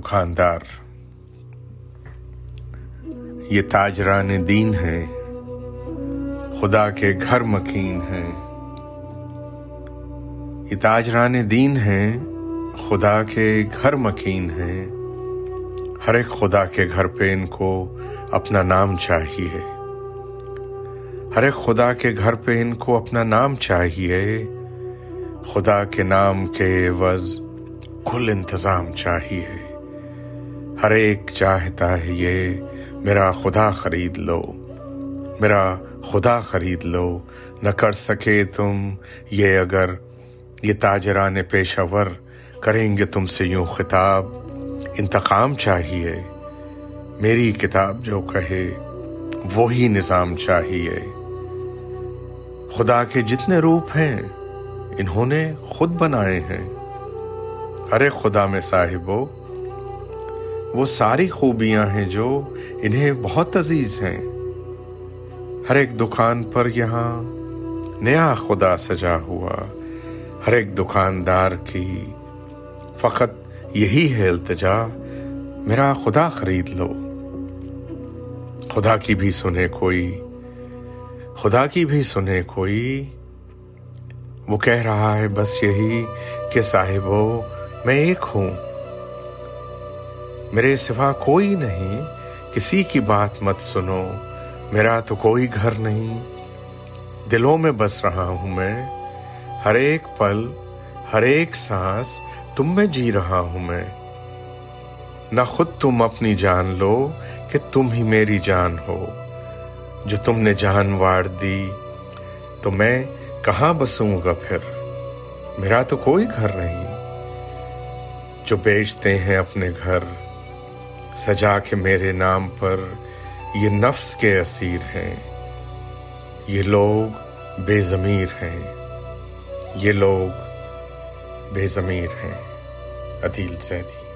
دکاندار یہ تاجران دین ہیں خدا کے گھر مکین ہیں یہ تاجران دین ہیں خدا کے گھر مکین ہیں ہر ایک خدا کے گھر پہ ان کو اپنا نام چاہیے۔ ہر ایک خدا کے گھر پہ ان کو اپنا نام چاہیے۔ خدا کے نام کے عوض کل انتظام چاہیے۔ ہر ایک چاہتا ہے یہ، میرا خدا خرید لو، میرا خدا خرید لو۔ نہ کر سکے تم یہ اگر یہ تاجران پیشہ ور کریں گے تم سے یوں خطاب۔ انتقام چاہیے، میری کتاب جو کہے وہی نظام چاہیے۔ خدا کے جتنے روپ ہیں، انہوں نے خود بنائے ہیں۔ ہر ایک خدا میں صاحب وہ ساری خوبیاں ہیں جو انہیں بہت عزیز ہیں۔ ہر ایک دکان پر یہاں نیا خدا سجا ہوا۔ ہر ایک دکاندار کی فقط یہی ہے التجا، میرا خدا خرید لو۔ خدا کی بھی سنے کوئی، خدا کی بھی سنے کوئی۔ وہ کہہ رہا ہے بس یہی کہ صاحب ہو میں ایک ہوں۔ میرے سوا کوئی نہیں، کسی کی بات مت سنو۔ میرا تو کوئی گھر نہیں۔ دلوں میں بس رہا ہوں میں۔ ہر ایک پل، ہر ایک سانس تم میں جی رہا ہوں میں۔ نہ خود تم اپنی جان لو کہ تم ہی میری جان ہو۔ جو تم نے جان واڑ دی، تو میں کہاں بسوں گا پھر؟ میرا تو کوئی گھر نہیں۔ جو بیچتے ہیں اپنے گھر سجا کے میرے نام پر یہ نفس کے اسیر ہیں۔ یہ لوگ بے ضمیر ہیں۔ یہ لوگ بے ضمیر ہیں، عدیل سیدی